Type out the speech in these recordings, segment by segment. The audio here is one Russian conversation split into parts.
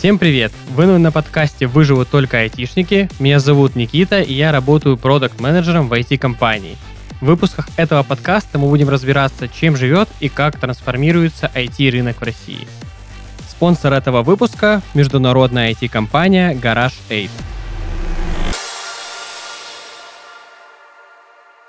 Всем привет! Вы на подкасте «Выживут только айтишники». Меня зовут Никита, и я работаю продукт-менеджером в IT-компании. В выпусках этого подкаста мы будем разбираться, чем живет и как трансформируется IT-рынок в России. Спонсор этого выпуска – международная IT-компания Garage 8.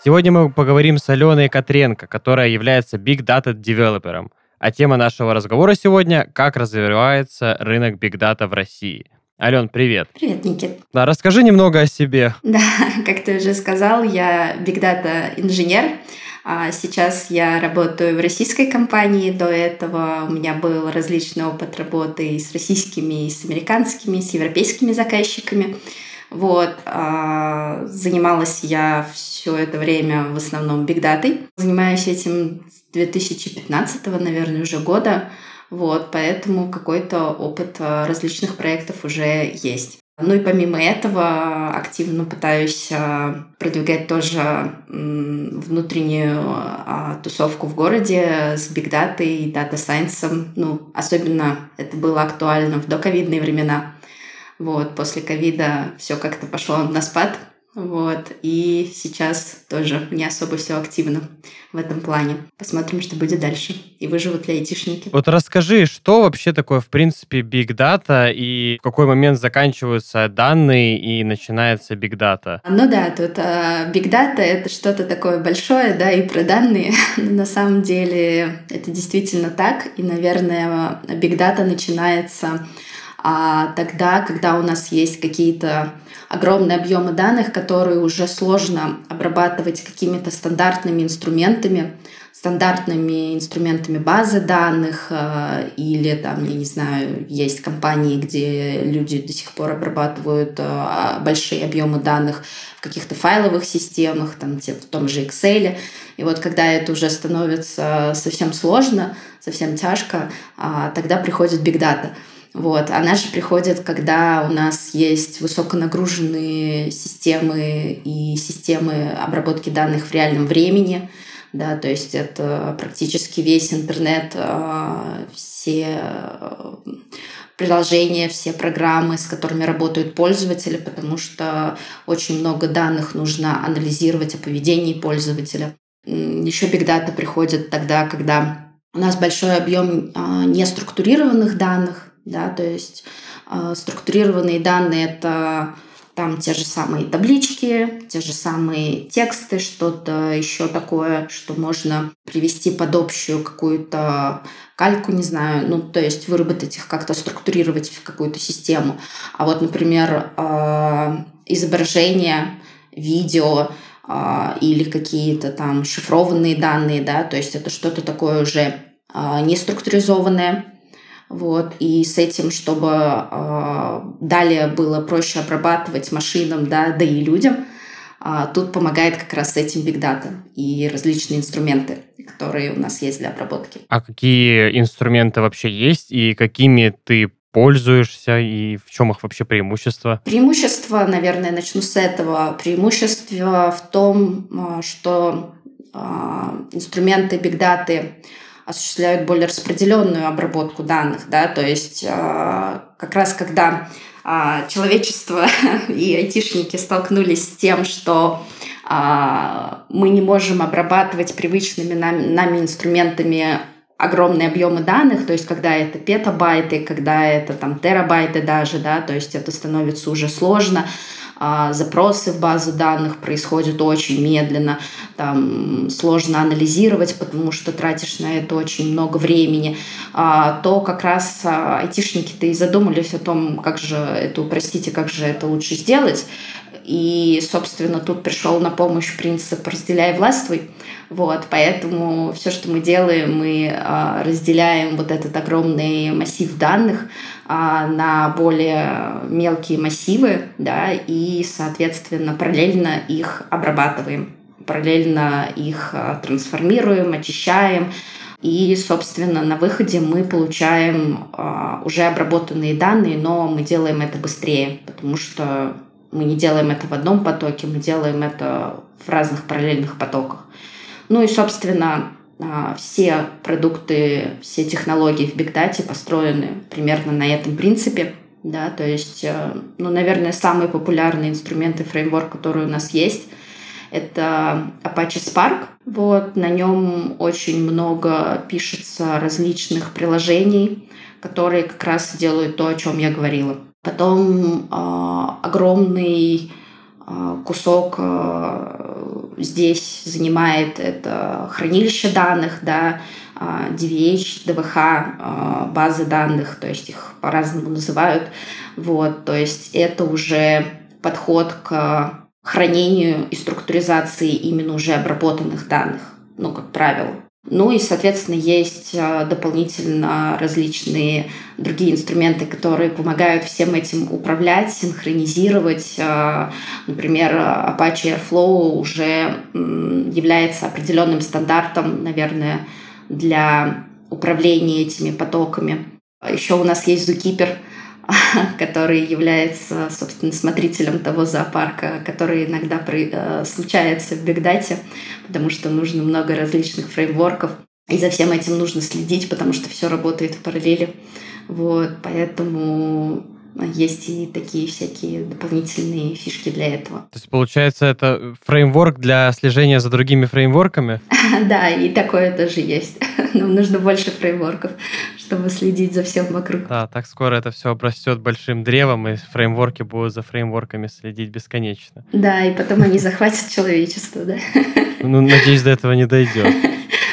Сегодня мы поговорим с Аленой Котренко, которая является Big Data девелопером – а тема нашего разговора сегодня – как развивается рынок Data в России. Ален, привет. Привет, Никит. Да, расскажи немного о себе. Да, как ты уже сказал, я Big Data инженер. А сейчас я работаю в российской компании. До этого у меня был различный опыт работы и с российскими, и с американскими, и с европейскими заказчиками. Вот. А, занималась я все это время в основном бигдатой. Занимаюсь этим 2015, наверное, уже года. Вот, поэтому какой-то опыт э, различных проектов уже есть. Ну и помимо этого активно пытаюсь э, продвигать тоже внутреннюю а, тусовку в городе с big data ой и data science ом. Ну, особенно это было актуально в доковидные времена. Вот, после ковида все как-то пошло на спад, вот. И сейчас тоже не особо все активно в этом плане. Посмотрим, что будет дальше. И выживут ли айтишники. Вот расскажи, что вообще такое, в принципе, Big Data и в какой момент заканчиваются данные и начинается Big Data? Ну да, тут uh, Big Data — это что-то такое большое, да, и про данные. на самом деле это действительно так. И, наверное, Big Data начинается а тогда, когда у нас есть какие-то огромные объемы данных, которые уже сложно обрабатывать какими-то стандартными инструментами, стандартными инструментами базы данных э, или там, я не знаю, есть компании, где люди до сих пор обрабатывают э, большие объемы данных в каких-то файловых системах, там, в том же Excel. И вот когда это уже становится совсем сложно, совсем тяжко, а, тогда приходит Big Data – вот. Она же приходит, когда у нас есть высоконагруженные системы и системы обработки данных в реальном времени. Да, то есть это практически весь интернет, а, все э, приложения, все программы, с которыми работают пользователи, потому что очень много данных нужно анализировать о поведении пользователя. Еще Big Data приходит тогда, когда у нас большой объем а, неструктурированных данных, да, то есть э, структурированные данные это там те же самые таблички, те же самые тексты, что-то еще такое, что можно привести под общую какую-то кальку, не знаю, ну, то есть выработать их как-то, структурировать в какую-то систему. А вот, например, э, изображение, видео э, или какие-то там шифрованные данные, да, то есть это что-то такое уже неструктуризованное, вот, и с этим, чтобы э, далее было проще обрабатывать машинам, да, да и людям, э, тут помогает как раз с этим Big Data и различные инструменты, которые у нас есть для обработки. А какие инструменты вообще есть и какими ты пользуешься и в чем их вообще преимущество? Преимущество, наверное, начну с этого. Преимущество в том, что инструменты Big Data осуществляют более распределенную обработку данных, да, то есть э, как раз когда э, человечество и айтишники столкнулись с тем, что э, мы не можем обрабатывать привычными нами, инструментами огромные объемы данных, то есть когда это петабайты, когда это там терабайты даже, да, то есть это становится уже сложно, запросы в базу данных происходят очень медленно, там сложно анализировать, потому что тратишь на это очень много времени, а, то как раз а, айтишники-то и задумались о том, как же это упростить и как же это лучше сделать. И, собственно, тут пришел на помощь принцип «разделяй, властвуй». Вот, поэтому все, что мы делаем, мы разделяем вот этот огромный массив данных а, на более мелкие массивы, да, и, соответственно, параллельно их обрабатываем, параллельно их а, трансформируем, очищаем, и, собственно, на выходе мы получаем а, уже обработанные данные, но мы делаем это быстрее, потому что мы не делаем это в одном потоке, мы делаем это в разных параллельных потоках. Ну и, собственно, а, все продукты, все технологии в Data построены примерно на этом принципе. Да, то есть, э, ну, наверное, самые популярные инструменты фреймворк, которые у нас есть, это Apache Spark. Вот, на нем очень много пишется различных приложений, которые как раз делают то, о чем я говорила. Потом э, огромный э, кусок э, здесь занимает это хранилище данных, да, DVH, DVH, базы данных, то есть их по-разному называют. Вот, то есть это уже подход к хранению и структуризации именно уже обработанных данных, ну, как правило. Ну и, соответственно, есть а, дополнительно различные другие инструменты, которые помогают всем этим управлять, синхронизировать. А, например, Apache Airflow уже является определенным стандартом, наверное, для управления этими потоками. Еще у нас есть Zookeeper — который является, собственно, смотрителем того зоопарка, который иногда при, э, случается в бигдате, потому что нужно много различных фреймворков, и за всем этим нужно следить, потому что все работает в параллели. Вот, поэтому есть и такие всякие дополнительные фишки для этого. То есть, получается, это фреймворк для слежения за другими фреймворками? Да, и такое тоже есть. Нам нужно больше фреймворков, чтобы следить за всем вокруг. Да, так скоро это все обрастет большим древом, и фреймворки будут за фреймворками следить бесконечно. Да, и потом они захватят человечество, да. Ну, надеюсь, до этого не дойдет.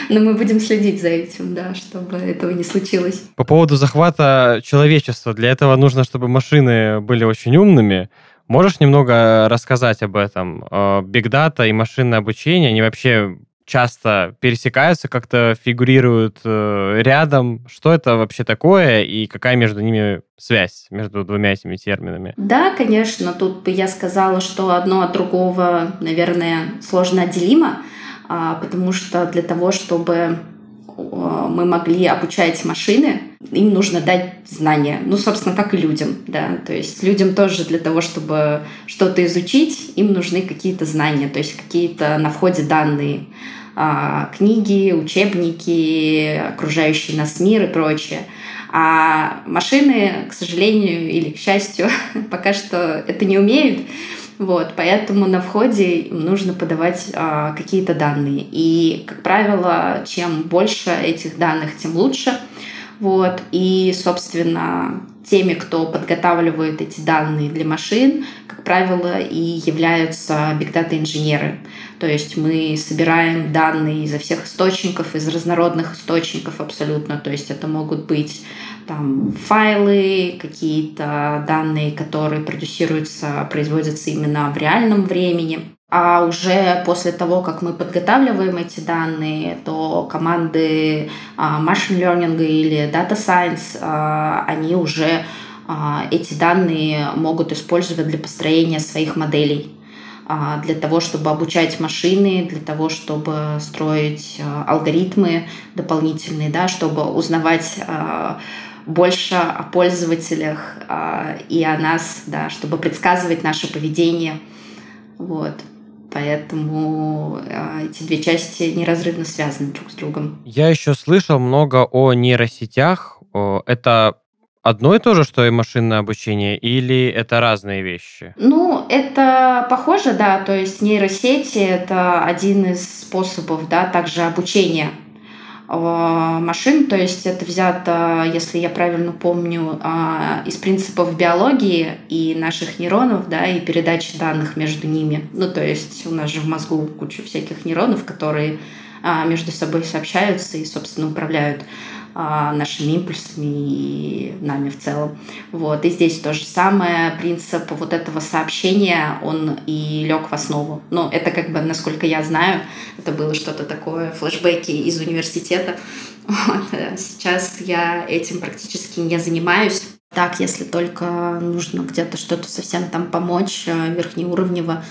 Но мы будем следить за этим, да, чтобы этого не случилось. По поводу захвата человечества, для этого нужно, чтобы машины были очень умными. Можешь немного рассказать об этом? Биг дата и машинное обучение, они вообще часто пересекаются, как-то фигурируют э, рядом. Что это вообще такое и какая между ними связь, между двумя этими терминами? Да, конечно, тут бы я сказала, что одно от другого, наверное, сложно отделимо. А, потому что для того, чтобы мы могли обучать машины, им нужно дать знания. Ну, собственно, как и людям, да. То есть людям тоже для того, чтобы что-то изучить, им нужны какие-то знания, то есть какие-то на входе данные. А, книги, учебники, окружающий нас мир и прочее. А машины, к сожалению или к счастью, пока что это не умеют. Вот, поэтому на входе нужно подавать а, какие-то данные. И, как правило, чем больше этих данных, тем лучше. Вот, и, собственно, теми, кто подготавливает эти данные для машин, как правило, и являются бигдата инженеры. То есть мы собираем данные изо всех источников, из разнородных источников абсолютно. То есть это могут быть там файлы, какие-то данные, которые продюсируются, производятся именно в реальном времени. А уже после того, как мы подготавливаем эти данные, то команды а, machine learning или data science, а, они уже а, эти данные могут использовать для построения своих моделей для того, чтобы обучать машины, для того, чтобы строить алгоритмы дополнительные, да, чтобы узнавать больше о пользователях и о нас, да, чтобы предсказывать наше поведение. Вот. Поэтому э, эти две части неразрывно связаны друг с другом. Я еще слышал много о нейросетях. Это одно и то же, что и машинное обучение, или это разные вещи? Ну, это похоже, да. То есть нейросети — это один из способов, да, также обучения машин, то есть это взято, если я правильно помню, а, из принципов биологии и наших нейронов, да, и передачи данных между ними. Ну, то есть у нас же в мозгу куча всяких нейронов, которые а, между собой сообщаются и, собственно, управляют нашими импульсами и нами в целом. Вот. И здесь то же самое. Принцип вот этого сообщения, он и лег в основу. Но это как бы, насколько я знаю, это было что-то такое, флешбеки из университета. Вот. Сейчас я этим практически не занимаюсь. Так, если только нужно где-то что-то совсем там помочь э, верхнеуровнево,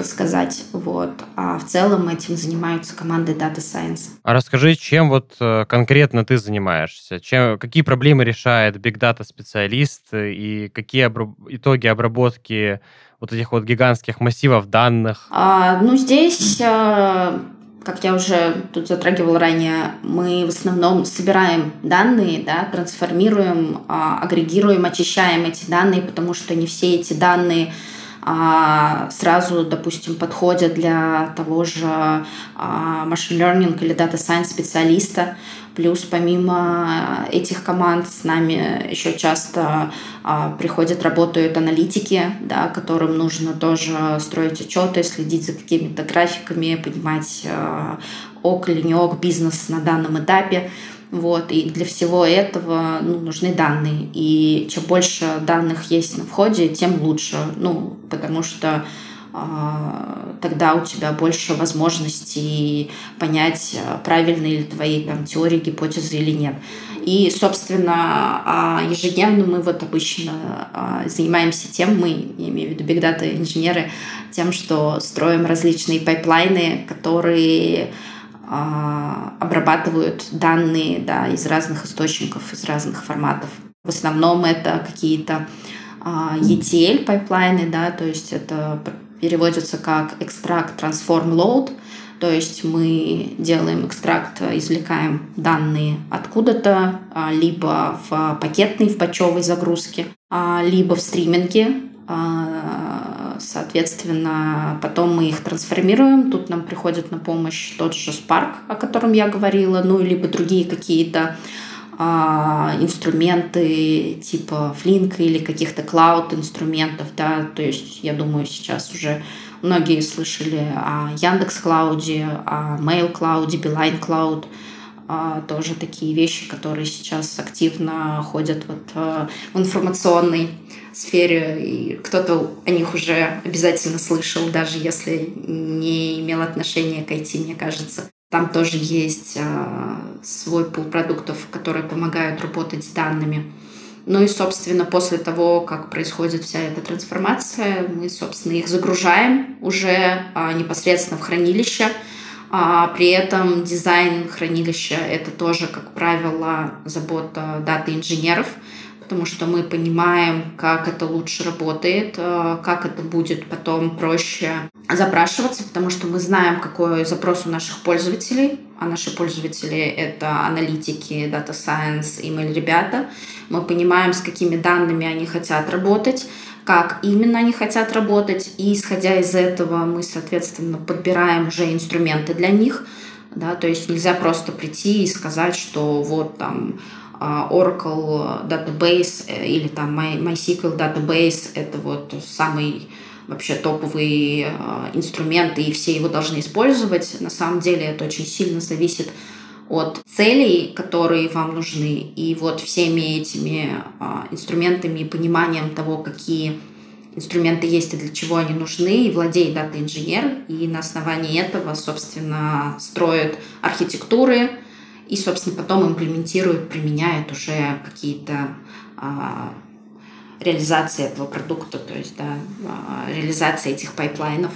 сказать. Вот. А в целом этим занимаются команды Data Science. А расскажи, чем вот э, конкретно ты занимаешься? Чем, какие проблемы решает Big Data специалист и какие обраб- итоги обработки вот этих вот гигантских массивов данных? А, ну, здесь а, как я уже тут затрагивала ранее, мы в основном собираем данные, да, трансформируем, а, агрегируем, очищаем эти данные, потому что не все эти данные а, сразу, допустим, подходят для того же а, machine learning или data science специалиста. Плюс помимо этих команд с нами еще часто а, приходят, работают аналитики, да, которым нужно тоже строить отчеты, следить за какими-то графиками, понимать, а, ок или не ок бизнес на данном этапе. Вот, и для всего этого ну, нужны данные. И чем больше данных есть на входе, тем лучше. Ну, потому что а, тогда у тебя больше возможностей понять, а, правильные ли твои там, теории, гипотезы или нет. И, собственно, а, ежедневно мы вот обычно занимаемся тем, мы, я имею в виду big data инженеры, тем, что строим различные pipeline ы, которые обрабатывают данные да, из разных источников, из разных форматов. В основном это какие-то ETL pipeline ы, да, то есть это переводится как extract transform load, то есть мы делаем экстракт, извлекаем данные откуда-то, а, либо в пакетной, в патчевой загрузке, а, либо в стриминге. Соответственно, потом мы их трансформируем. Тут нам приходит на помощь тот же Spark, о котором я говорила, ну, либо другие какие-то а, инструменты типа Flink или каких-то клауд-инструментов, да, то есть я думаю, сейчас уже многие слышали о Яндекс Клауде, о Mail Клауде, Beeline а, тоже такие вещи, которые сейчас активно ходят вот а, в информационной сфере, и кто-то о них уже обязательно слышал, даже если не имел отношения к IT, мне кажется. Там тоже есть а, свой пул продуктов, которые помогают работать с данными. Ну и, собственно, после того, как происходит вся эта трансформация, мы, собственно, их загружаем уже а, непосредственно в хранилище. А при этом дизайн хранилища — это тоже, как правило, забота дата-инженеров — потому что мы понимаем, как это лучше работает, э, как это будет потом проще запрашиваться, потому что мы знаем, какой запрос у наших пользователей, а наши пользователи — это аналитики, Data Science, email ребята. Мы понимаем, с какими данными они хотят работать, как именно они хотят работать, и исходя из этого мы, соответственно, подбираем уже инструменты для них, да, то есть нельзя просто прийти и сказать, что вот там Oracle Database э, или там MySQL Database — это вот самый вообще топовый э, инструмент, и все его должны использовать. На самом деле это очень сильно зависит от целей, которые вам нужны. И вот всеми этими а, инструментами и пониманием того, какие инструменты есть и для чего они нужны, и владеет дата-инженер, и на основании этого, собственно, строят архитектуры, и, собственно, потом имплементируют, применяют уже какие-то а, реализации этого продукта, то есть да, а, реализация этих pipeline ов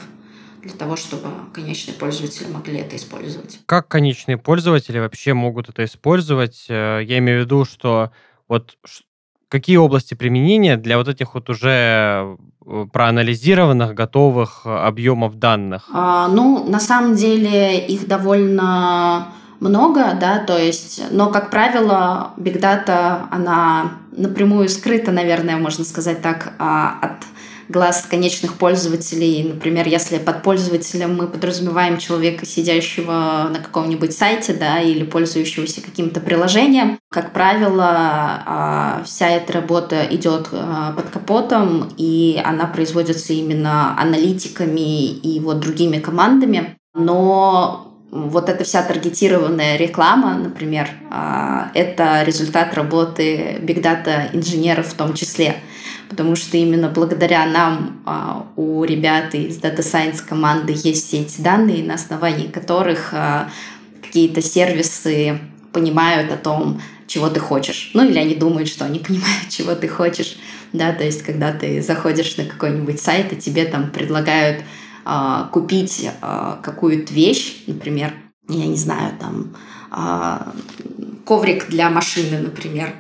для того, чтобы конечные пользователи могли это использовать. Как конечные пользователи вообще могут это использовать? Э, я имею в виду, что вот какие области применения для вот этих вот уже э, проанализированных, готовых объемов данных? А, ну, на самом деле их довольно много, да, то есть, но, как правило, Big Data, она напрямую скрыта, наверное, можно сказать так, а, от глаз конечных пользователей. Например, если под пользователем мы подразумеваем человека, сидящего на каком-нибудь сайте, да, или пользующегося каким-то приложением, как правило, а, вся эта работа идет а, под капотом, и она производится именно аналитиками и вот другими командами. Но вот эта вся таргетированная реклама, например, а, это результат работы бигдата инженеров в том числе. Потому что именно благодаря нам а, у ребят из Data Science команды есть все эти данные, на основании которых а, какие-то сервисы понимают о том, чего ты хочешь. Ну или они думают, что они понимают, чего ты хочешь. Да, то есть, когда ты заходишь на какой-нибудь сайт, и тебе там предлагают купить а, какую-то вещь, например, я не знаю, там а, коврик для машины, например,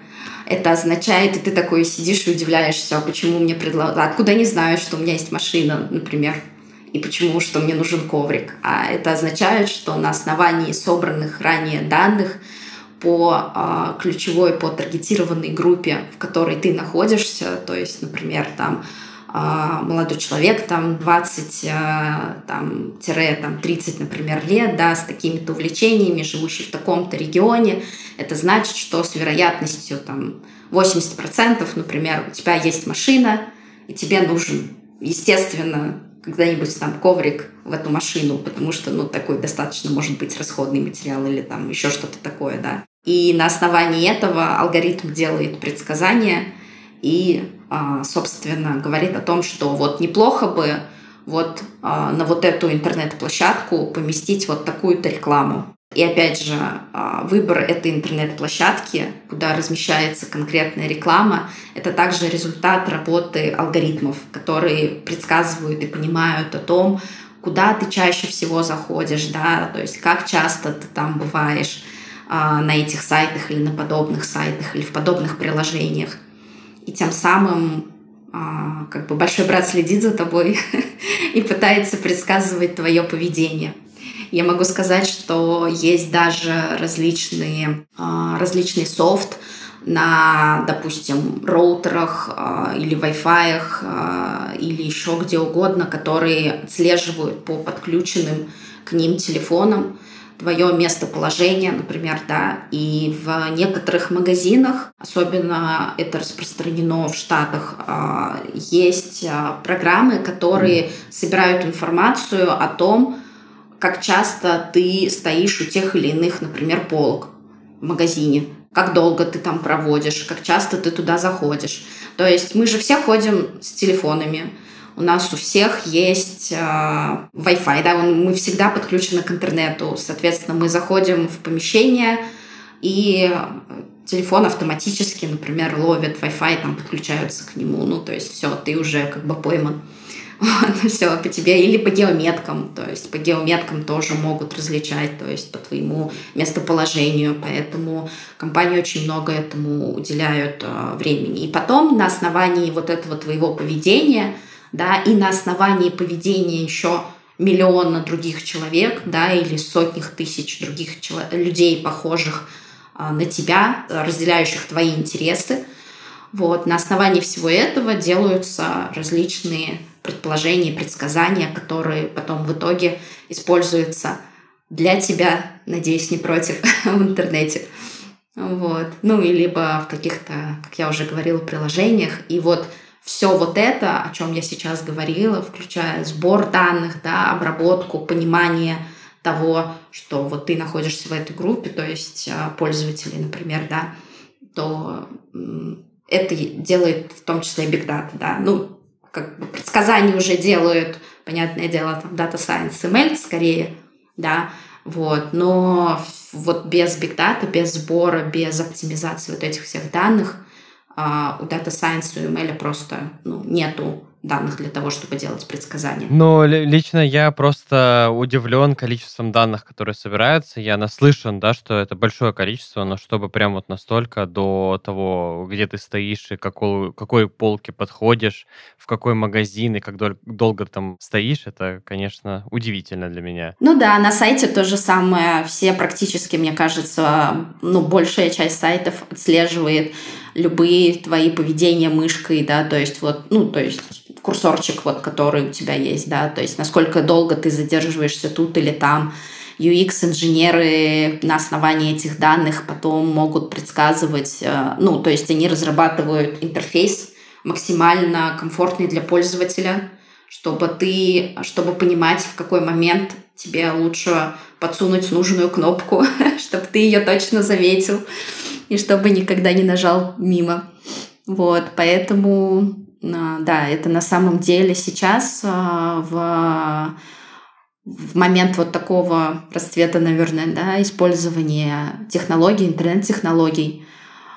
это означает, и ты такой сидишь и удивляешься, а почему мне предлагают, откуда они знают, что у меня есть машина, например. и почему, что мне нужен коврик. А это означает, что на основании собранных ранее данных по а, ключевой, по таргетированной группе, в которой ты находишься, то есть, например, там а, молодой человек, там 20, а, там, там 30, например, лет, да, с такими-то увлечениями, живущий в таком-то регионе, это значит, что с вероятностью там 80%, например, у тебя есть машина, и тебе нужен, естественно, когда-нибудь там коврик в эту машину, потому что, ну, такой достаточно может быть расходный материал или там еще что-то такое, да. И на основании этого алгоритм делает предсказания и а, собственно, говорит о том, что вот неплохо бы вот а, на вот эту интернет-площадку поместить вот такую-то рекламу. И опять же, а, выбор этой интернет-площадки, куда размещается конкретная реклама, это также результат работы алгоритмов, которые предсказывают и понимают о том, куда ты чаще всего заходишь, да, то есть как часто ты там бываешь на этих сайтах или на подобных сайтах или в подобных приложениях и тем самым а, как бы большой брат следит за тобой и пытается предсказывать твое поведение. Я могу сказать, что есть даже различные, а, различный софт на, допустим, роутерах а, или Wi-Fi или еще где угодно, которые отслеживают по подключенным к ним телефонам твое местоположение, например, да, и в некоторых магазинах, особенно это распространено в Штатах, а, есть а, программы, которые собирают информацию о том, как часто ты стоишь у тех или иных, например, полок в магазине, как долго ты там проводишь, как часто ты туда заходишь. То есть мы же все ходим с телефонами, у нас у всех есть э, Wi-Fi, да, мы всегда подключены к интернету. Соответственно, мы заходим в помещение, и телефон автоматически, например, ловит Wi-Fi, там подключаются к нему. Ну, то есть все, ты уже как бы пойман. все по тебе или по геометкам, то есть по геометкам тоже могут различать, то есть по твоему местоположению, поэтому компании очень много этому уделяют э, времени. И потом на основании вот этого твоего поведения да, и на основании поведения еще миллиона других человек, да, или сотнях тысяч других людей, похожих а, на тебя, разделяющих твои интересы. Вот. На основании всего этого делаются различные предположения, предсказания, которые потом в итоге используются для тебя, надеюсь, не против, в интернете. Вот. Ну, и либо в каких-то, как я уже говорила, приложениях. И вот все вот это, о чем я сейчас говорила, включая сбор данных, да, обработку, понимание того, что вот ты находишься в этой группе, то есть а, пользователи, например, да, то это делает в том числе и Big Data, да. Ну, как бы предсказания уже делают, понятное дело, там Data Science, ML скорее, да, вот, но вот без Big Data, без сбора, без оптимизации вот этих всех данных а у Data Science и ML просто ну, нету данных для того, чтобы делать предсказания. Но лично я просто удивлен количеством данных, которые собираются. Я наслышан, да, что это большое количество, но чтобы прям вот настолько до того, где ты стоишь и какой, какой полке подходишь, в какой магазин и как дол- долго там стоишь, это, конечно, удивительно для меня. Ну да, на сайте то же самое. Все практически, мне кажется, ну, большая часть сайтов отслеживает любые твои поведения мышкой, да, то есть вот, ну, то есть курсорчик вот, который у тебя есть, да, то есть насколько долго ты задерживаешься тут или там. UX-инженеры на основании этих данных потом могут предсказывать, э, ну, то есть они разрабатывают интерфейс максимально комфортный для пользователя, чтобы ты, чтобы понимать, в какой момент тебе лучше подсунуть нужную кнопку, чтобы ты ее точно заметил и чтобы никогда не нажал мимо. Вот, поэтому, а, да, это на самом деле сейчас а, в в момент вот такого расцвета, наверное, да, использования технологий, интернет-технологий,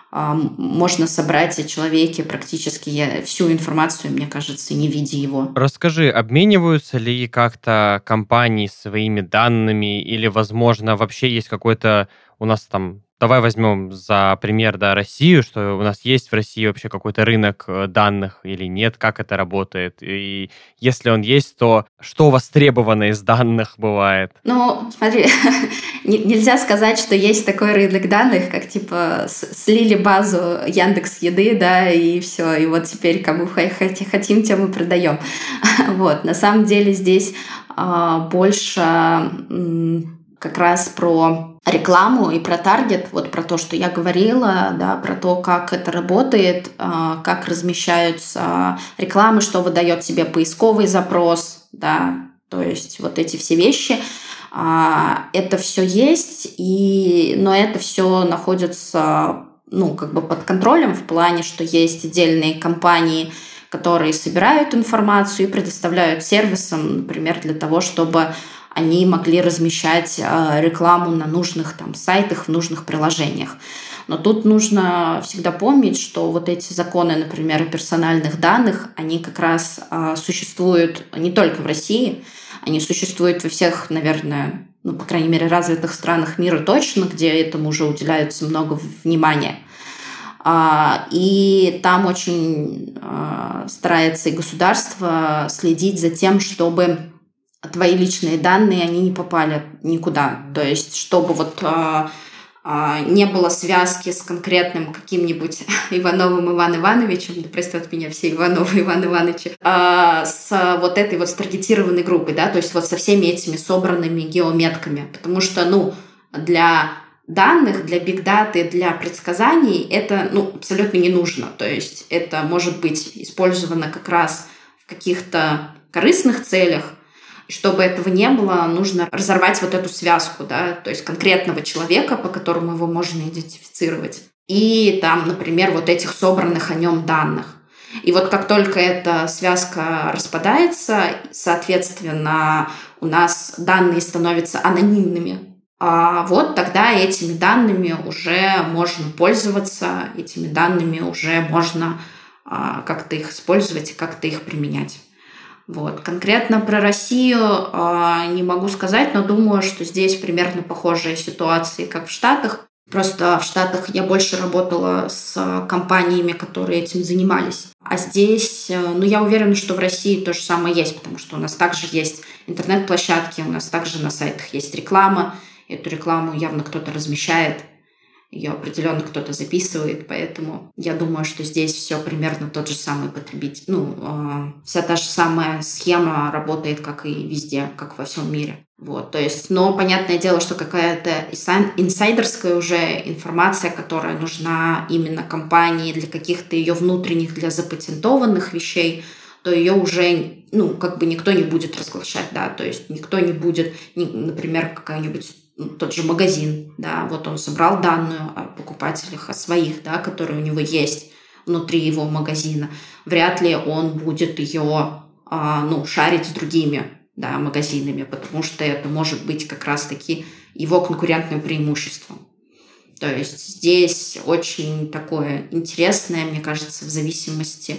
а, можно собрать о человеке практически всю информацию, мне кажется, не видя его. Расскажи, обмениваются ли как-то компании своими данными или, возможно, вообще есть какой-то у нас там давай возьмем за пример да, Россию, что у нас есть в России вообще какой-то рынок э, данных или нет, как это работает. И если он есть, то что востребовано из данных бывает? Ну, смотри, нельзя сказать, что есть такой рынок данных, как типа слили базу Яндекс Еды, да, и все, и вот теперь кому хотим, тем мы продаем. Вот, на самом деле здесь а, больше как раз про рекламу и про таргет, вот про то, что я говорила, да, про то, как это работает, а, как размещаются рекламы, что выдает себе поисковый запрос, да, то есть вот эти все вещи, а, это все есть, и, но это все находится ну, как бы под контролем в плане, что есть отдельные компании, которые собирают информацию и предоставляют сервисам, например, для того, чтобы они могли размещать э, рекламу на нужных там сайтах, в нужных приложениях. Но тут нужно всегда помнить, что вот эти законы, например, персональных данных, они как раз э, существуют не только в России, они существуют во всех, наверное, ну, по крайней мере, развитых странах мира точно, где этому уже уделяется много внимания. А, и там очень старается и государство следить за тем, чтобы твои личные данные, они не попали никуда. То есть, чтобы вот э, э, не было связки с конкретным каким-нибудь Ивановым Иван Ивановичем, да простят меня все Ивановы Иван Ивановичи, э, с вот этой вот старгетированной группой, да, то есть вот со всеми этими собранными геометками. Потому что, ну, для данных, для бигдаты, для предсказаний это ну, абсолютно не нужно. То есть это может быть использовано как раз в каких-то корыстных целях, чтобы этого не было, нужно разорвать вот эту связку, да, то есть конкретного человека, по которому его можно идентифицировать, и там, например, вот этих собранных о нем данных. И вот как только эта связка распадается, соответственно, у нас данные становятся анонимными. А вот тогда этими данными уже можно пользоваться, этими данными уже можно а, как-то их использовать и как-то их применять. Вот. Конкретно про Россию э, не могу сказать, но думаю, что здесь примерно похожие ситуации, как в Штатах. Просто в Штатах я больше работала с компаниями, которые этим занимались. А здесь, э, ну, я уверена, что в России то же самое есть, потому что у нас также есть интернет-площадки, у нас также на сайтах есть реклама. Эту рекламу явно кто-то размещает ее определенно кто-то записывает, поэтому я думаю, что здесь все примерно тот же самый потребитель. Ну, э, вся та же самая схема работает, как и везде, как во всем мире. Вот, то есть, но понятное дело, что какая-то инсайдерская уже информация, которая нужна именно компании для каких-то ее внутренних, для запатентованных вещей, то ее уже, ну, как бы никто не будет разглашать, да, то есть никто не будет, например, какая-нибудь тот же магазин, да, вот он собрал данную о покупателях, о своих, да, которые у него есть внутри его магазина, вряд ли он будет ее, а, ну, шарить с другими, да, магазинами, потому что это может быть как раз-таки его конкурентным преимуществом. То есть здесь очень такое интересное, мне кажется, в зависимости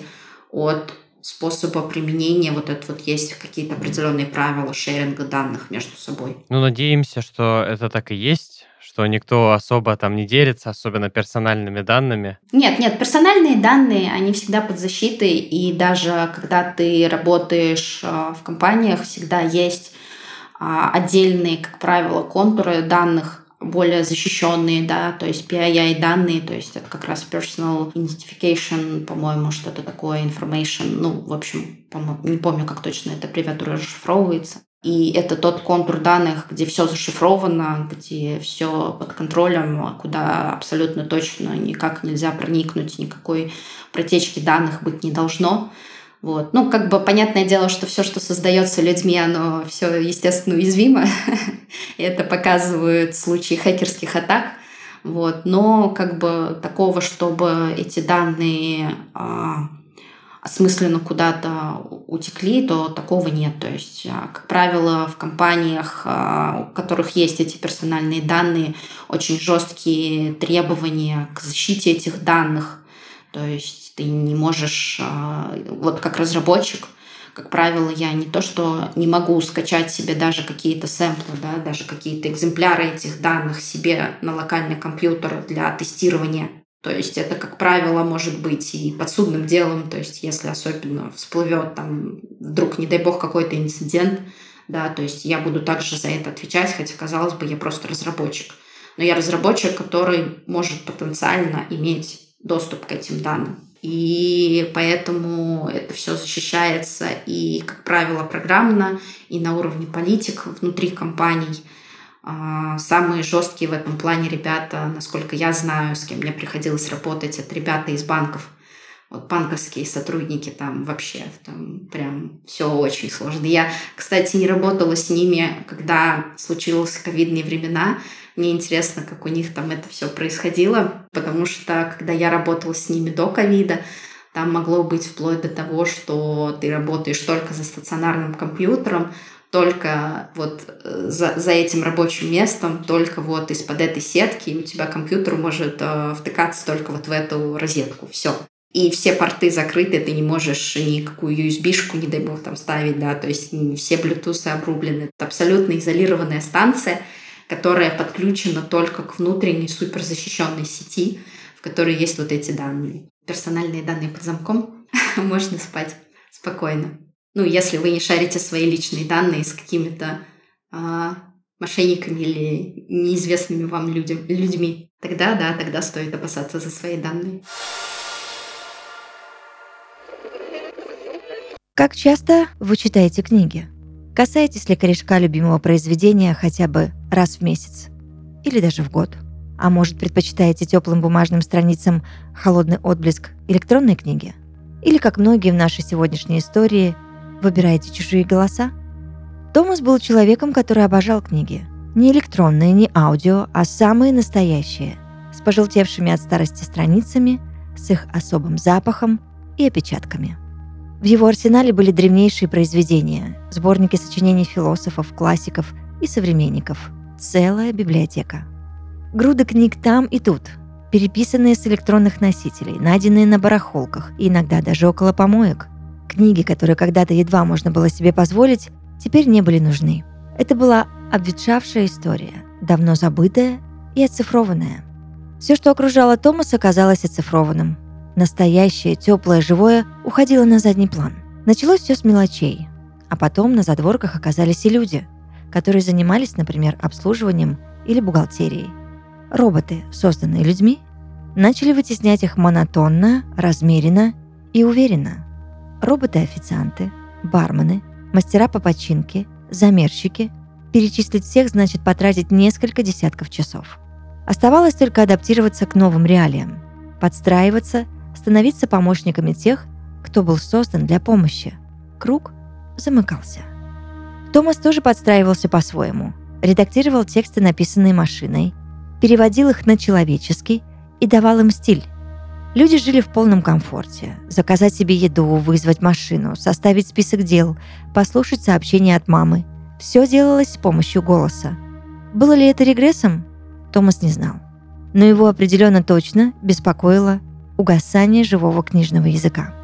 от способа применения вот это вот есть какие-то определенные правила шеринга данных между собой. Ну, надеемся, что это так и есть, что никто особо там не делится, особенно персональными данными? Нет, нет, персональные данные, они всегда под защитой, и даже когда ты работаешь э, в компаниях, всегда есть а, отдельные, как правило, контуры данных, более защищенные, да, то есть PII данные, то есть это как раз personal identification, по-моему, что-то такое, information, ну, в общем, не помню, как точно эта аббревиатура расшифровывается. И это тот контур данных, где все зашифровано, где все под контролем, куда абсолютно точно никак нельзя проникнуть, никакой протечки данных быть не должно. Вот. Ну, как бы понятное дело, что все, что создается людьми, оно все, естественно, уязвимо. Это показывают случаи хакерских атак. Вот. Но как бы такого, чтобы эти данные а, осмысленно куда-то утекли, то такого нет. То есть, а, как правило, в компаниях, а, у которых есть эти персональные данные, очень жесткие требования к защите этих данных. То есть ты не можешь, а, вот как разработчик, как правило, я не то, что не могу скачать себе даже какие-то сэмплы, да, даже какие-то экземпляры этих данных себе на локальный компьютер для тестирования. То есть это, как правило, может быть и подсудным делом, то есть если особенно всплывет там вдруг, не дай бог, какой-то инцидент, да, то есть я буду также за это отвечать, хотя, казалось бы, я просто разработчик. Но я разработчик, который может потенциально иметь доступ к этим данным. И поэтому это все защищается и, как правило, программно, и на уровне политик внутри компаний. А, самые жесткие в этом плане ребята, насколько я знаю, с кем мне приходилось работать, это ребята из банков. Вот банковские сотрудники там вообще, там прям все очень сложно. Я, кстати, не работала с ними, когда случились ковидные времена, мне интересно, как у них там это все происходило, потому что когда я работала с ними до ковида, там могло быть вплоть до того, что ты работаешь только за стационарным компьютером, только вот э, за, за этим рабочим местом, только вот из-под этой сетки, и у тебя компьютер может э, втыкаться только вот в эту розетку. Все. И все порты закрыты, ты не можешь никакую USB-шку, не дай бог, там ставить, да, то есть все Bluetooth обрублены. Это абсолютно изолированная станция, которая подключена только к внутренней суперзащищенной сети, в которой есть вот эти данные. Персональные данные под замком, можно спать спокойно. Ну, если вы не шарите свои личные данные с какими-то а, мошенниками или неизвестными вам людям, людьми, тогда да, тогда стоит опасаться за свои данные. Как часто вы читаете книги? Касаетесь ли корешка любимого произведения хотя бы раз в месяц? Или даже в год? А может, предпочитаете теплым бумажным страницам холодный отблеск электронной книги? Или, как многие в нашей сегодняшней истории, выбираете чужие голоса? Томас был человеком, который обожал книги. Не электронные, не аудио, а самые настоящие, с пожелтевшими от старости страницами, с их особым запахом и опечатками – в его арсенале были древнейшие произведения, сборники сочинений философов, классиков и современников. Целая библиотека. Груды книг там и тут, переписанные с электронных носителей, найденные на барахолках и иногда даже около помоек. Книги, которые когда-то едва можно было себе позволить, теперь не были нужны. Это была обветшавшая история, давно забытая и оцифрованная. Все, что окружало Томаса, казалось оцифрованным настоящее, теплое, живое, уходило на задний план. Началось все с мелочей, а потом на задворках оказались и люди, которые занимались, например, обслуживанием или бухгалтерией. Роботы, созданные людьми, начали вытеснять их монотонно, размеренно и уверенно. Роботы-официанты, бармены, мастера по починке, замерщики. Перечислить всех значит потратить несколько десятков часов. Оставалось только адаптироваться к новым реалиям, подстраиваться становиться помощниками тех, кто был создан для помощи. Круг замыкался. Томас тоже подстраивался по-своему. Редактировал тексты, написанные машиной, переводил их на человеческий и давал им стиль. Люди жили в полном комфорте. Заказать себе еду, вызвать машину, составить список дел, послушать сообщения от мамы. Все делалось с помощью голоса. Было ли это регрессом? Томас не знал. Но его определенно точно беспокоило угасание живого книжного языка.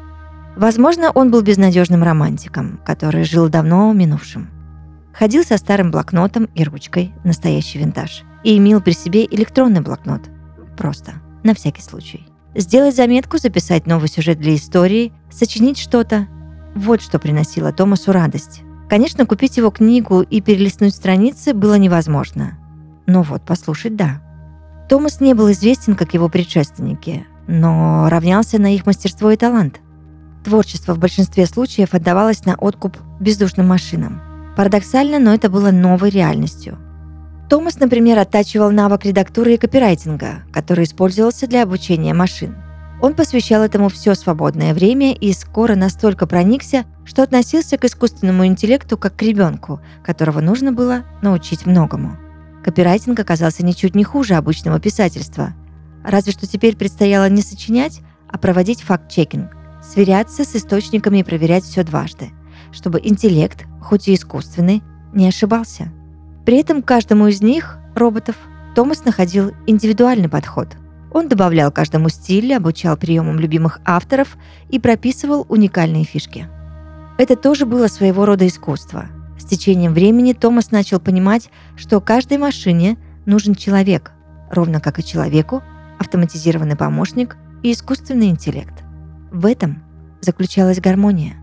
Возможно, он был безнадежным романтиком, который жил давно минувшим. Ходил со старым блокнотом и ручкой, настоящий винтаж, и имел при себе электронный блокнот. Просто, на всякий случай. Сделать заметку, записать новый сюжет для истории, сочинить что-то – вот что приносило Томасу радость. Конечно, купить его книгу и перелистнуть страницы было невозможно. Но вот послушать – да. Томас не был известен, как его предшественники, но равнялся на их мастерство и талант. Творчество в большинстве случаев отдавалось на откуп бездушным машинам. Парадоксально, но это было новой реальностью. Томас, например, оттачивал навык редактуры и копирайтинга, который использовался для обучения машин. Он посвящал этому все свободное время и скоро настолько проникся, что относился к искусственному интеллекту как к ребенку, которого нужно было научить многому. Копирайтинг оказался ничуть не хуже обычного писательства – Разве что теперь предстояло не сочинять, а проводить факт-чекинг, сверяться с источниками и проверять все дважды, чтобы интеллект, хоть и искусственный, не ошибался. При этом каждому из них, роботов, Томас находил индивидуальный подход. Он добавлял каждому стиль, обучал приемам любимых авторов и прописывал уникальные фишки. Это тоже было своего рода искусство. С течением времени Томас начал понимать, что каждой машине нужен человек, ровно как и человеку автоматизированный помощник и искусственный интеллект. В этом заключалась гармония.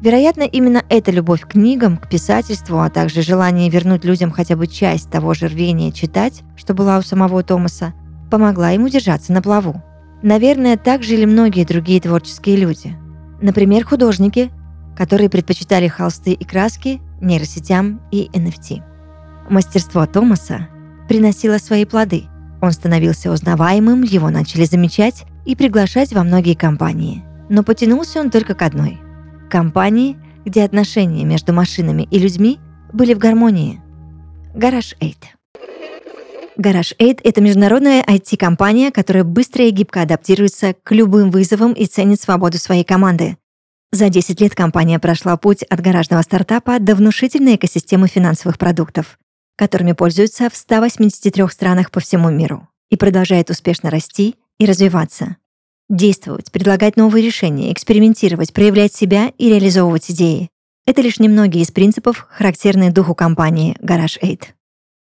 Вероятно, именно эта любовь к книгам, к писательству, а также желание вернуть людям хотя бы часть того же рвения читать, что была у самого Томаса, помогла ему держаться на плаву. Наверное, так жили многие другие творческие люди. Например, художники, которые предпочитали холсты и краски нейросетям и NFT. Мастерство Томаса приносило свои плоды. Он становился узнаваемым, его начали замечать и приглашать во многие компании. Но потянулся он только к одной – компании, где отношения между машинами и людьми были в гармонии. Гараж 8. Garage 8 — это международная IT-компания, которая быстро и гибко адаптируется к любым вызовам и ценит свободу своей команды. За 10 лет компания прошла путь от гаражного стартапа до внушительной экосистемы финансовых продуктов, которыми пользуются в 183 странах по всему миру и продолжает успешно расти и развиваться. Действовать, предлагать новые решения, экспериментировать, проявлять себя и реализовывать идеи — это лишь немногие из принципов, характерные духу компании Garage 8.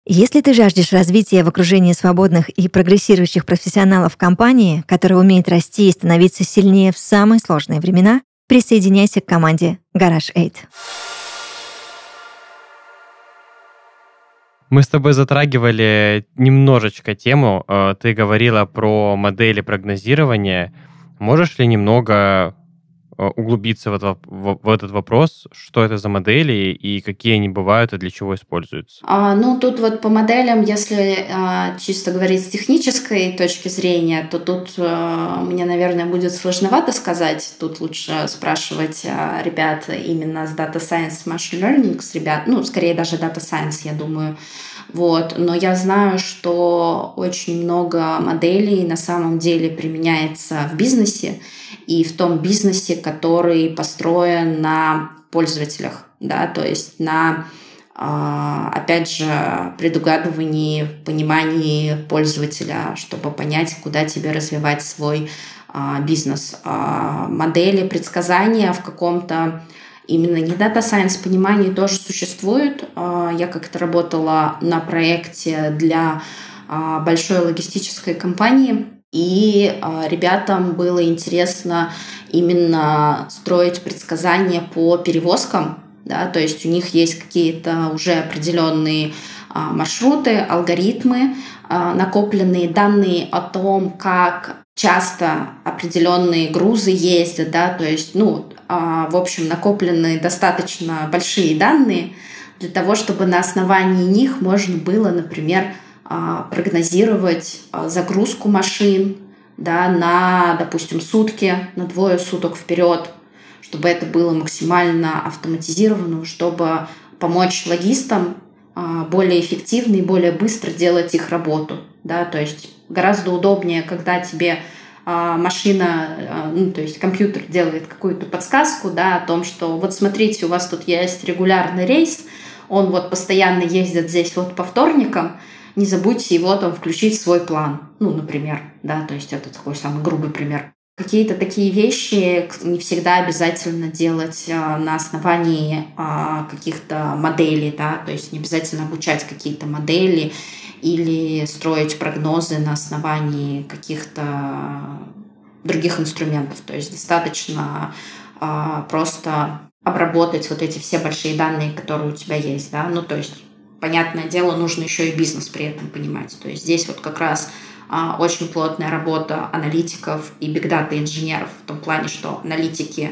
Если ты жаждешь развития в окружении свободных и прогрессирующих профессионалов компании, которая умеет расти и становиться сильнее в самые сложные времена, присоединяйся к команде Garage Мы с тобой затрагивали немножечко тему. Э, ты говорила про модели прогнозирования. Можешь ли немного углубиться в этот, в этот вопрос, что это за модели и какие они бывают и для чего используются? А, ну, тут вот по моделям, если а, чисто говорить с технической точки зрения, то тут а, мне, наверное, будет сложновато сказать. Тут лучше спрашивать а, ребят именно с Data Science, Machine Learning, с ребят, ну, скорее даже Data Science, я думаю, вот. Но я знаю, что очень много моделей на самом деле применяется в бизнесе и в том бизнесе, который построен на пользователях, да, то есть на а, опять же, предугадывании, понимании пользователя, чтобы понять, куда тебе развивать свой а, бизнес. А, модели предсказания в каком-то именно не Data Science понимании тоже существует. Я как-то работала на проекте для большой логистической компании, и а, ребятам было интересно именно строить предсказания по перевозкам, да, то есть у них есть какие-то уже определенные маршруты, алгоритмы, накопленные данные о том, как часто определенные грузы ездят, да, то есть, ну, а, в общем, накоплены достаточно большие данные для того, чтобы на основании них можно было, например, а, прогнозировать а, загрузку машин да, на, допустим, сутки, на двое суток вперед, чтобы это было максимально автоматизировано, чтобы помочь логистам более эффективно и более быстро делать их работу. Да? То есть гораздо удобнее, когда тебе а, машина, а, ну, то есть компьютер делает какую-то подсказку, да, о том, что вот смотрите, у вас тут есть регулярный рейс, он вот постоянно ездит здесь вот по вторникам, не забудьте его там включить в свой план, ну, например, да, то есть это такой самый грубый пример. Какие-то такие вещи не всегда обязательно делать а, на основании каких-то моделей, да, то есть не обязательно обучать какие-то модели или строить прогнозы на основании каких-то других инструментов. То есть достаточно а, просто обработать вот эти все большие данные, которые у тебя есть, да, ну то есть понятное дело, нужно еще и бизнес при этом понимать. То есть здесь вот как раз а, очень плотная работа аналитиков и бигдата инженеров в том плане, что аналитики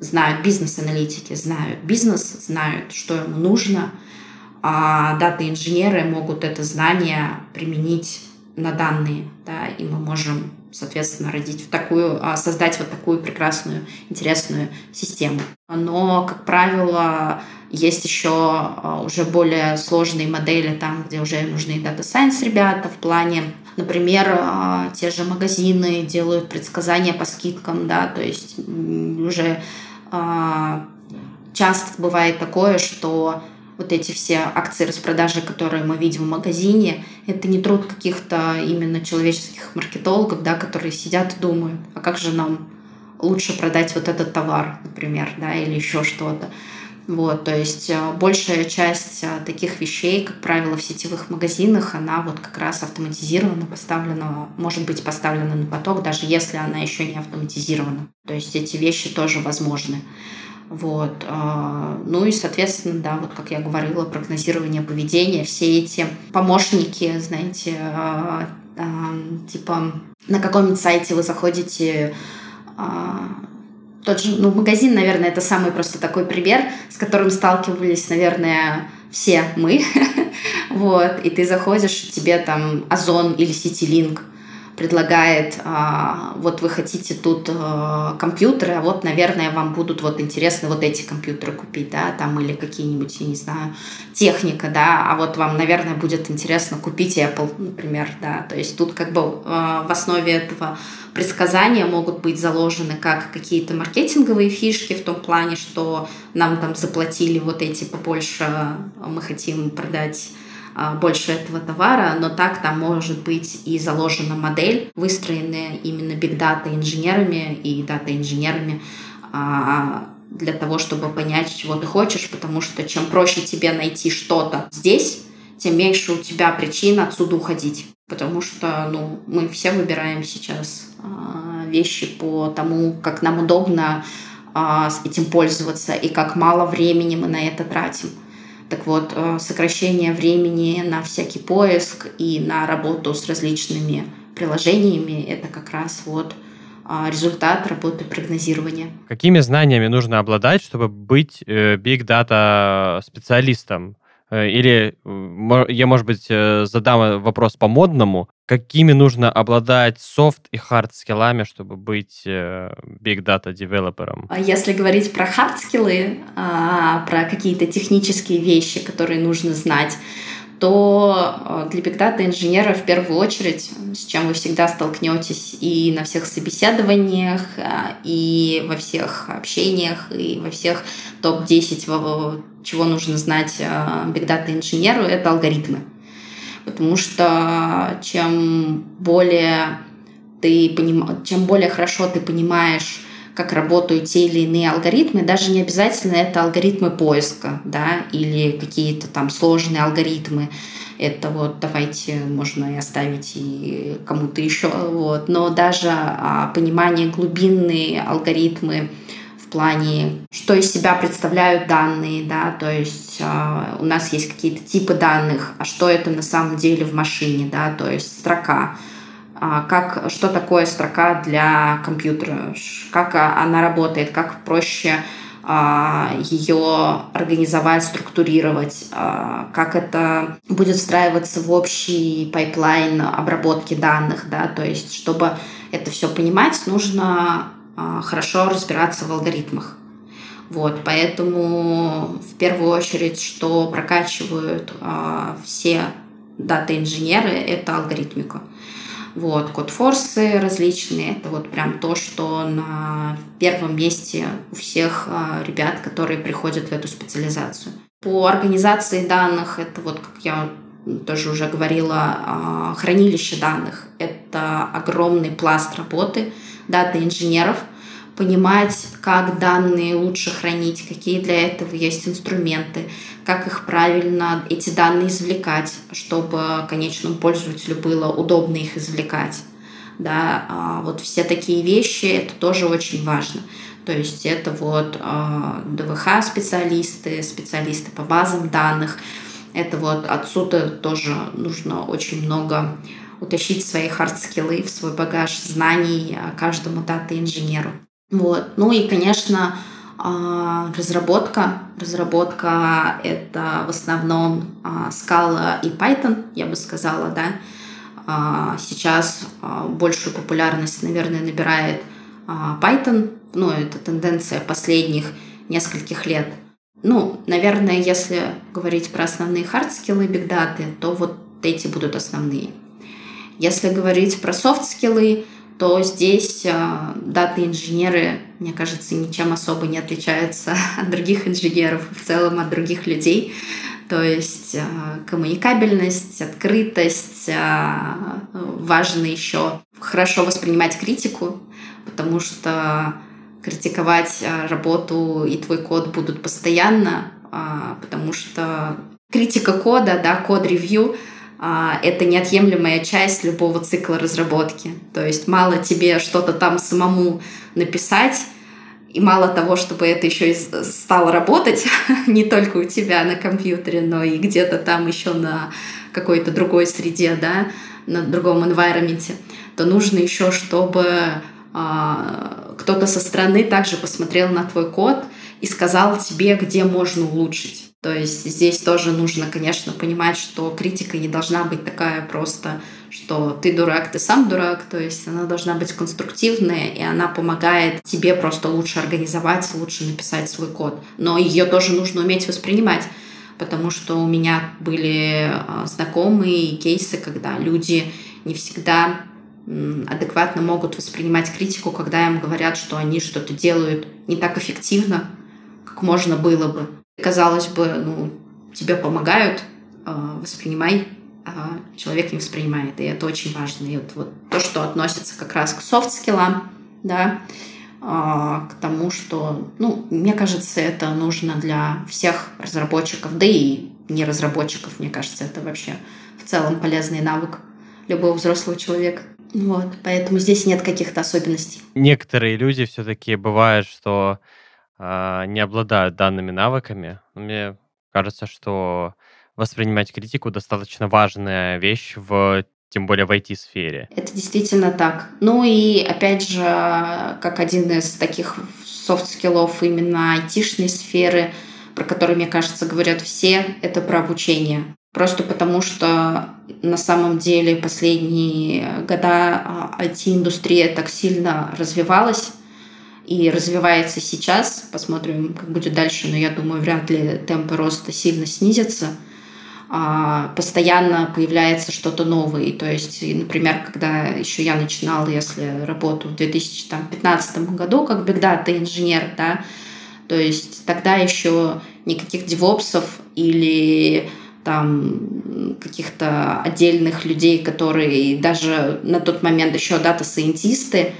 знают бизнес-аналитики, знают бизнес, знают, что ему нужно, а дата-инженеры могут это знание применить на данные, да, и мы можем, соответственно, родить в такую, а, создать вот такую прекрасную, интересную систему. Но, как правило, есть еще а, уже более сложные модели там, где уже нужны Data Science ребята в плане, например, а, те же магазины делают предсказания по скидкам, да, то есть уже часто бывает такое, что вот эти все акции распродажи, которые мы видим в магазине, это не труд каких-то именно человеческих маркетологов, да, которые сидят и думают, а как же нам лучше продать вот этот товар, например, да, или еще что-то. Вот, то есть э, большая часть э, таких вещей, как правило, в сетевых магазинах, она вот как раз автоматизирована, поставлена, может быть поставлена на поток, даже если она еще не автоматизирована. То есть эти вещи тоже возможны. Вот. Э, ну и, соответственно, да, вот как я говорила, прогнозирование поведения, все эти помощники, знаете, типа на каком-нибудь сайте вы заходите тот же, ну, магазин, наверное, это самый просто такой пример, с которым сталкивались, наверное, все мы. вот, и ты заходишь, тебе там Озон или Ситилинк предлагает, а, вот вы хотите тут а, компьютеры, а вот, наверное, вам будут вот интересны вот эти компьютеры купить, да, там или какие-нибудь, я не знаю, техника, да, а вот вам, наверное, будет интересно купить Apple, например, да, то есть тут как бы а, в основе этого предсказания могут быть заложены как какие-то маркетинговые фишки в том плане, что нам там заплатили вот эти побольше, мы хотим продать больше этого товара, но так там может быть и заложена модель, выстроенная именно бигдата инженерами и дата-инженерами а, для того, чтобы понять, чего ты хочешь, потому что чем проще тебе найти что-то здесь, тем меньше у тебя причин отсюда уходить. Потому что ну, мы все выбираем сейчас э, вещи по тому, как нам удобно этим пользоваться и как мало времени мы на это тратим. Так вот, э, сокращение времени на всякий поиск и на работу с различными приложениями – это как раз вот а, результат работы прогнозирования. Какими знаниями нужно обладать, чтобы быть э, big data специалистом? Э, или я, может быть, задам вопрос по-модному. Какими нужно обладать софт и хард скиллами, чтобы быть big data девелопером? А если говорить про хард скиллы, а, про какие-то технические вещи, которые нужно знать, то для Big Data инженера в первую очередь, с чем вы всегда столкнетесь и на всех собеседованиях, и во всех общениях, и во всех топ-10, чего нужно знать Big Data инженеру, это алгоритмы потому что чем более ты поним... чем более хорошо ты понимаешь, как работают те или иные алгоритмы, даже не обязательно это алгоритмы поиска, да, или какие-то там сложные алгоритмы. Это вот давайте можно и оставить и кому-то еще, вот. Но даже а, понимание глубинные алгоритмы, в плане, что из себя представляют данные, да, то есть э, у нас есть какие-то типы данных, а что это на самом деле в машине, да, то есть строка, э, как, что такое строка для компьютера, как она работает, как проще э, ее организовать, структурировать, как это будет встраиваться в общий pipeline обработки данных, да, то есть чтобы это все понимать, нужно а, хорошо разбираться в алгоритмах. Вот, поэтому в первую очередь, что прокачивают э, все дата-инженеры, это алгоритмика. Вот, код-форсы различные, это вот прям то, что на первом месте у всех э, ребят, которые приходят в эту специализацию. По организации данных, это вот, как я тоже уже говорила, э, хранилище данных. Это огромный пласт работы – дата-инженеров, понимать, как данные лучше хранить, какие для этого есть инструменты, как их правильно, эти данные извлекать, чтобы конечному пользователю было удобно их извлекать. Да, а вот все такие вещи, это тоже очень важно. То есть это вот а, DWH-специалисты, специалисты по базам данных. Это вот отсюда тоже нужно очень много утащить свои hard skill ы в свой багаж знаний каждому data-инженеру. Вот. Ну и, конечно, а, разработка. Разработка — это в основном а, Scala и Python, я бы сказала, да. А, сейчас большую популярность, наверное, набирает Python. Ну, это тенденция последних нескольких лет. Ну, наверное, если говорить про основные хардскиллы бигдаты, то вот эти будут основные. Если говорить про soft skill ы, то здесь э, дата-инженеры, мне кажется, ничем особо не отличаются от других инженеров, в целом от других людей. То есть э, коммуникабельность, открытость, э, важно еще хорошо воспринимать критику, потому что критиковать работу и твой код будут постоянно, потому что критика кода, да, код-ревью — это неотъемлемая часть любого цикла разработки. То есть мало тебе что-то там самому написать, и мало того, чтобы это еще и стало работать не только у тебя на компьютере, но и где-то там еще на какой-то другой среде, да, на другом environment, то нужно еще, чтобы а, кто-то со стороны также посмотрел на твой код и сказал тебе, где можно улучшить. То есть здесь тоже нужно, конечно, понимать, что критика не должна быть такая просто, что ты дурак, ты сам дурак. То есть она должна быть конструктивная, и она помогает тебе просто лучше организовать, лучше написать свой код. Но ее тоже нужно уметь воспринимать потому что у меня были а, знакомые кейсы, когда люди не всегда адекватно могут воспринимать критику, когда им говорят, что они что-то делают не так эффективно, как можно было бы казалось бы, ну, тебе помогают, а, воспринимай, а человек не воспринимает. И это очень важно. И вот, вот то, что относится как раз к софт-скиллам, да, а, к тому, что, ну, мне кажется, это нужно для всех разработчиков, да и не разработчиков, мне кажется, это вообще в целом полезный навык любого взрослого человека. Вот, поэтому здесь нет каких-то особенностей. Некоторые люди все-таки бывают, что а, не обладают данными навыками. Мне кажется, что воспринимать критику достаточно важная вещь в тем более в IT-сфере. Это действительно так. Ну и опять же, как один из таких soft skill ов именно айтишной сферы, про который, мне кажется, говорят все, это про обучение. Просто потому что на самом деле последние года IT-индустрия так сильно развивалась, и развивается сейчас. Посмотрим, как будет дальше, но я думаю, вряд ли темпы роста сильно снизятся. А, постоянно появляется что-то новое. То есть, например, когда еще я начинала, если работу в 2015 году как бигдата инженер, да, то есть тогда еще никаких девопсов или там каких-то отдельных людей, которые даже на тот момент еще дата-сайентисты,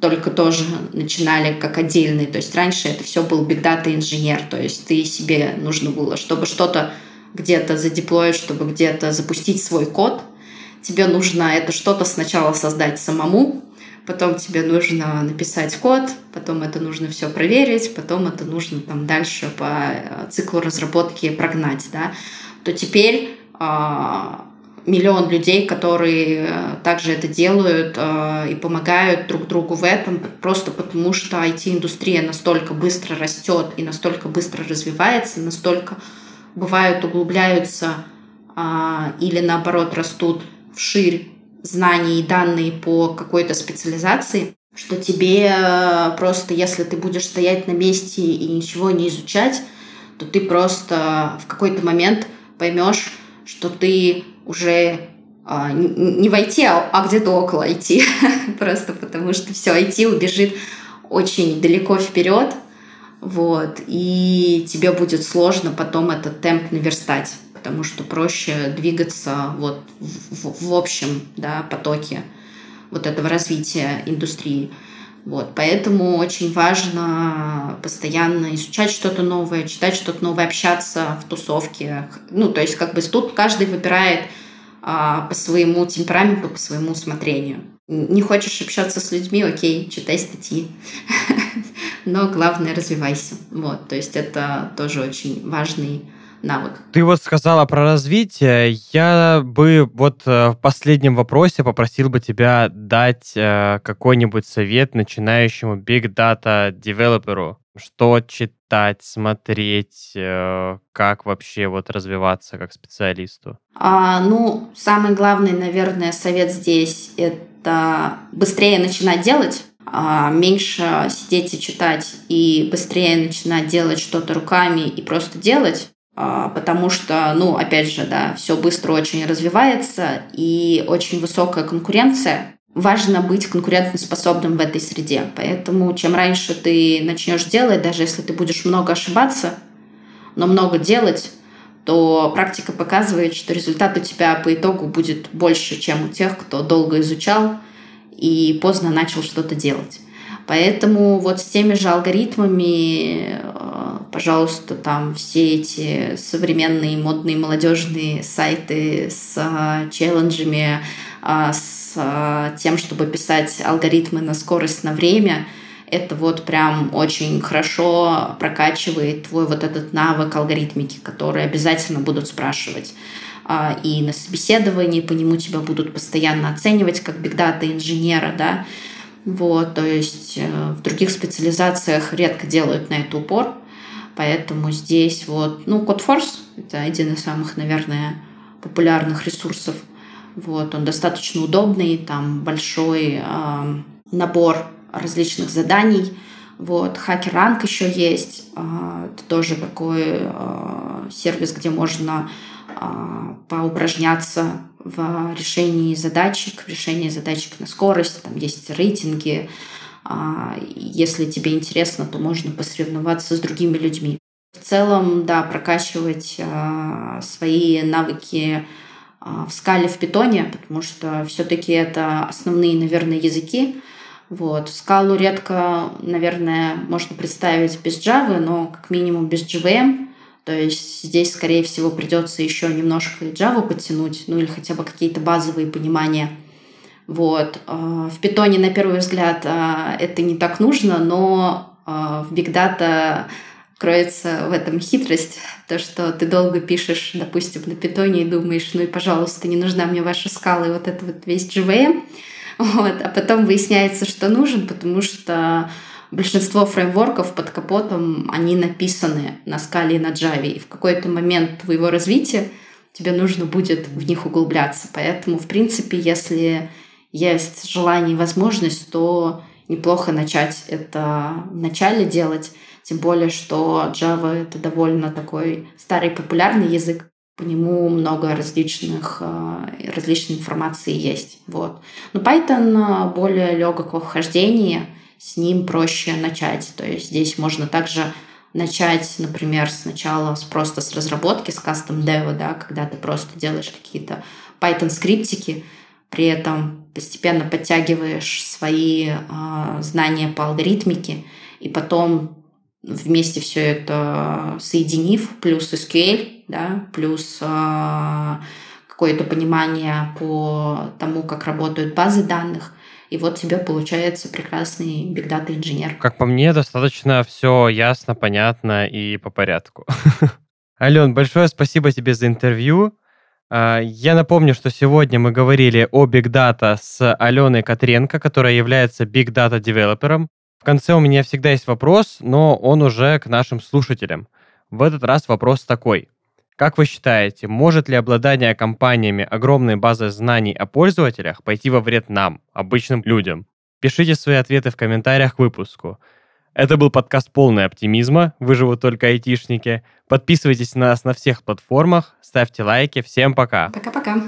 только тоже начинали как отдельные. То есть раньше это все был big data инженер, то есть ты себе нужно было, чтобы что-то где-то задеплоить, чтобы где-то запустить свой код, тебе нужно это что-то сначала создать самому, потом тебе нужно написать код, потом это нужно все проверить, потом это нужно там дальше по э, циклу разработки прогнать, да, то теперь а, миллион людей, которые э, также это делают э, и помогают друг другу в этом, просто потому что IT-индустрия настолько быстро растет и настолько быстро развивается, настолько бывают углубляются а, или наоборот растут вширь знаний и данные по какой-то специализации, что тебе э, просто, если ты будешь стоять на месте и ничего не изучать, то ты просто в какой-то момент поймешь, что ты уже а, не в IT, а, а где-то около IT. Просто потому что все IT убежит очень далеко вперед. Вот, и тебе будет сложно потом этот темп наверстать, потому что проще двигаться вот в, в общем да, потоке вот этого развития индустрии. Вот, поэтому очень важно постоянно изучать что-то новое, читать что-то новое, общаться в тусовке. Ну, то есть как бы тут каждый выбирает а, по своему темпераменту, по своему усмотрению. Не хочешь общаться с людьми, окей, читай статьи. Но главное, развивайся. Вот, то есть это тоже очень важный навык. Ты вот сказала про развитие. Я бы вот э, в последнем вопросе попросил бы тебя дать э, какой-нибудь совет начинающему big data девелоперу. Что читать, смотреть, э, как вообще вот развиваться как специалисту? А, ну, самый главный, наверное, совет здесь — это быстрее начинать делать, а, меньше сидеть и читать и быстрее начинать делать что-то руками и просто делать. А, потому что, ну, опять же, да, все быстро очень развивается и очень высокая конкуренция. Важно быть конкурентоспособным в этой среде. Поэтому чем раньше ты начнешь делать, даже если ты будешь много ошибаться, но много делать, то практика показывает, что результат у тебя по итогу будет больше, чем у тех, кто долго изучал и поздно начал что-то делать. Поэтому вот с теми же алгоритмами, э, пожалуйста, там все эти современные модные молодежные сайты с э, челленджами, э, с тем, чтобы писать алгоритмы на скорость, на время, это вот прям очень хорошо прокачивает твой вот этот навык алгоритмики, который обязательно будут спрашивать. И на собеседовании по нему тебя будут постоянно оценивать как бигдата инженера, да, вот, то есть э, в других специализациях редко делают на это упор, поэтому здесь вот, ну, CodeForce — это один из самых, наверное, популярных ресурсов. Вот, он достаточно удобный, там большой э, набор различных заданий. Вот, HackerRank еще есть, э, это тоже такой э, сервис, где можно э, поупражняться в решении задачек, в решении задачек на скорость, там есть рейтинги. А, если тебе интересно, то можно посоревноваться с другими людьми. В целом, да, прокачивать а, свои навыки а, в скале в питоне, потому что все-таки это основные, наверное, языки. Вот. Скалу редко, наверное, можно представить без Java, но как минимум без JVM. То есть здесь, скорее всего, придется еще немножко Java подтянуть, ну или хотя бы какие-то базовые понимания. Вот. А, в питоне, на первый взгляд, а, это не так нужно, но а, в Big Data кроется в этом хитрость, то, что ты долго пишешь, допустим, на питоне и думаешь, ну и, пожалуйста, не нужна мне ваша скала и вот это вот весь JVM, вот, а потом выясняется, что нужен, потому что большинство фреймворков под капотом, они написаны на скале и на Java. И в какой-то момент твоего развития тебе нужно будет в них углубляться. Поэтому, в принципе, если есть желание и возможность, то неплохо начать это в начале делать. Тем более, что Java — это довольно такой старый популярный язык. По нему много различных, э, различной информации есть. Вот. Но Python более легок во вхождении — с ним проще начать. То есть здесь можно также начать, например, сначала с, просто с разработки, с кастом дева, да, когда ты просто делаешь какие-то Python скриптики, при этом постепенно подтягиваешь свои э, знания по алгоритмике, и потом вместе все это соединив, плюс SQL, да, плюс э, какое-то понимание по тому, как работают базы данных, и вот тебе получается прекрасный бигдата инженер. Как по мне, достаточно все ясно, понятно и по порядку. Ален, большое спасибо тебе за интервью. А, я напомню, что сегодня мы говорили о Big Data с Аленой Котренко, которая является Big Data девелопером. В конце у меня всегда есть вопрос, но он уже к нашим слушателям. В этот раз вопрос такой. Как вы считаете, может ли обладание компаниями огромной базой знаний о пользователях пойти во вред нам, обычным людям? Пишите свои ответы в комментариях к выпуску. Это был подкаст «Полный оптимизма». Выживут только айтишники. Подписывайтесь на нас на всех платформах, ставьте лайки. Всем пока. Пока-пока.